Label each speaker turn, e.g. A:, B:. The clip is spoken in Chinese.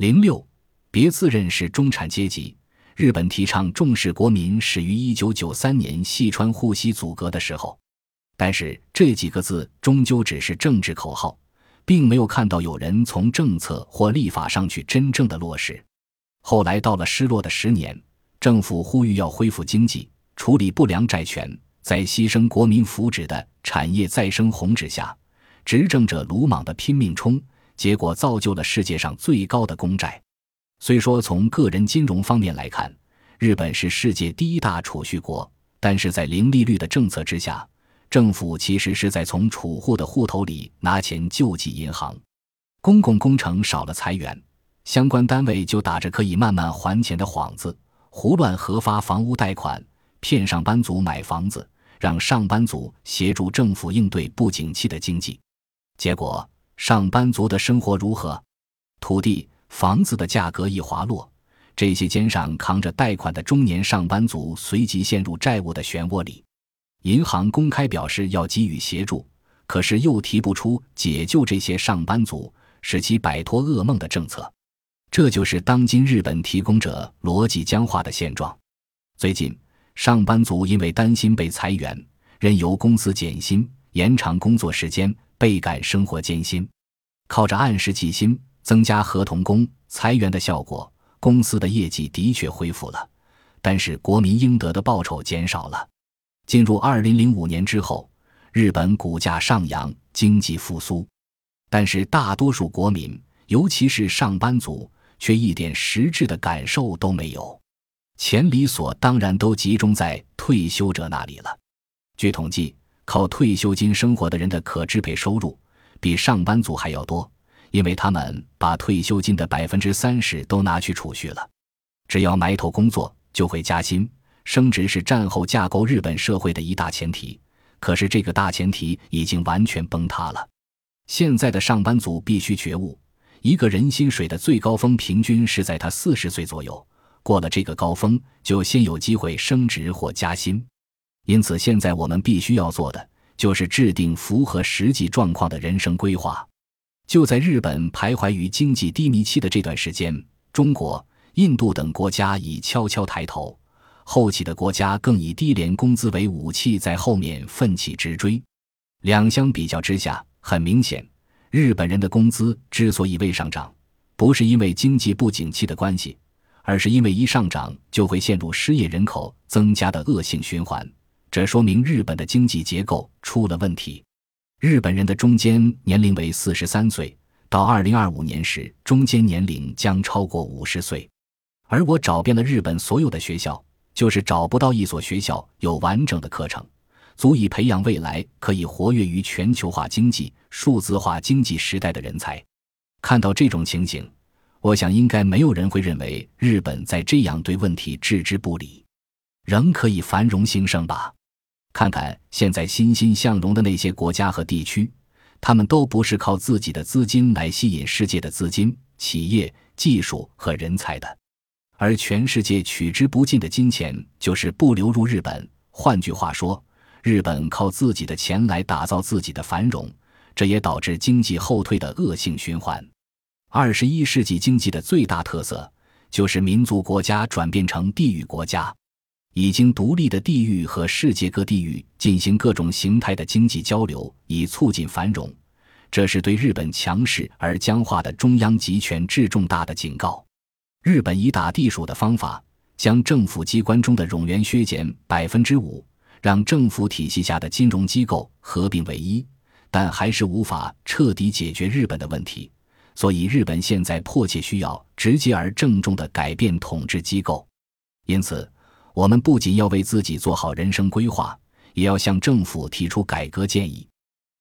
A: 零六，别自认是中产阶级。日本提倡重视国民始于一九九三年细川护西阻隔的时候，但是这几个字终究只是政治口号，并没有看到有人从政策或立法上去真正的落实。后来到了失落的十年，政府呼吁要恢复经济，处理不良债权，在牺牲国民福祉的产业再生红纸下，执政者鲁莽的拼命冲，结果造就了世界上最高的公债。虽说从个人金融方面来看，日本是世界第一大储蓄国，但是在零利率的政策之下，政府其实是在从储户的户头里拿钱救济银行，公共工程少了裁员，相关单位就打着可以慢慢还钱的幌子，胡乱核发房屋贷款，骗上班族买房子，让上班族协助政府应对不景气的经济，结果上班族的生活如何？土地。房子的价格一滑落，这些肩上扛着贷款的中年上班族随即陷入债务的漩涡里。银行公开表示要给予协助，可是又提不出解救这些上班族、使其摆脱噩梦的政策。这就是当今日本提供者逻辑僵化的现状。最近，上班族因为担心被裁员，任由公司减薪、延长工作时间，倍感生活艰辛，靠着按时计薪。增加合同工裁员的效果，公司的业绩的确恢复了，但是国民应得的报酬减少了。进入二零零五年之后，日本股价上扬，经济复苏，但是大多数国民，尤其是上班族，却一点实质的感受都没有。钱理所当然都集中在退休者那里了。据统计，靠退休金生活的人的可支配收入，比上班族还要多。因为他们把退休金的百分之三十都拿去储蓄了，只要埋头工作就会加薪升职，是战后架构日本社会的一大前提。可是这个大前提已经完全崩塌了。现在的上班族必须觉悟，一个人薪水的最高峰平均是在他四十岁左右，过了这个高峰就先有机会升职或加薪。因此，现在我们必须要做的就是制定符合实际状况的人生规划。就在日本徘徊于经济低迷期的这段时间，中国、印度等国家已悄悄抬头，后起的国家更以低廉工资为武器，在后面奋起直追。两相比较之下，很明显，日本人的工资之所以未上涨，不是因为经济不景气的关系，而是因为一上涨就会陷入失业人口增加的恶性循环。这说明日本的经济结构出了问题。日本人的中间年龄为四十三岁，到二零二五年时，中间年龄将超过五十岁。而我找遍了日本所有的学校，就是找不到一所学校有完整的课程，足以培养未来可以活跃于全球化经济、数字化经济时代的人才。看到这种情形，我想应该没有人会认为日本在这样对问题置之不理，仍可以繁荣兴盛吧。看看现在欣欣向荣的那些国家和地区，他们都不是靠自己的资金来吸引世界的资金、企业、技术和人才的，而全世界取之不尽的金钱就是不流入日本。换句话说，日本靠自己的钱来打造自己的繁荣，这也导致经济后退的恶性循环。二十一世纪经济的最大特色就是民族国家转变成地域国家。已经独立的地域和世界各地域进行各种形态的经济交流，以促进繁荣。这是对日本强势而僵化的中央集权制重大的警告。日本以打地鼠的方法，将政府机关中的冗员削减百分之五，让政府体系下的金融机构合并为一，但还是无法彻底解决日本的问题。所以，日本现在迫切需要直接而郑重地改变统治机构。因此。我们不仅要为自己做好人生规划，也要向政府提出改革建议。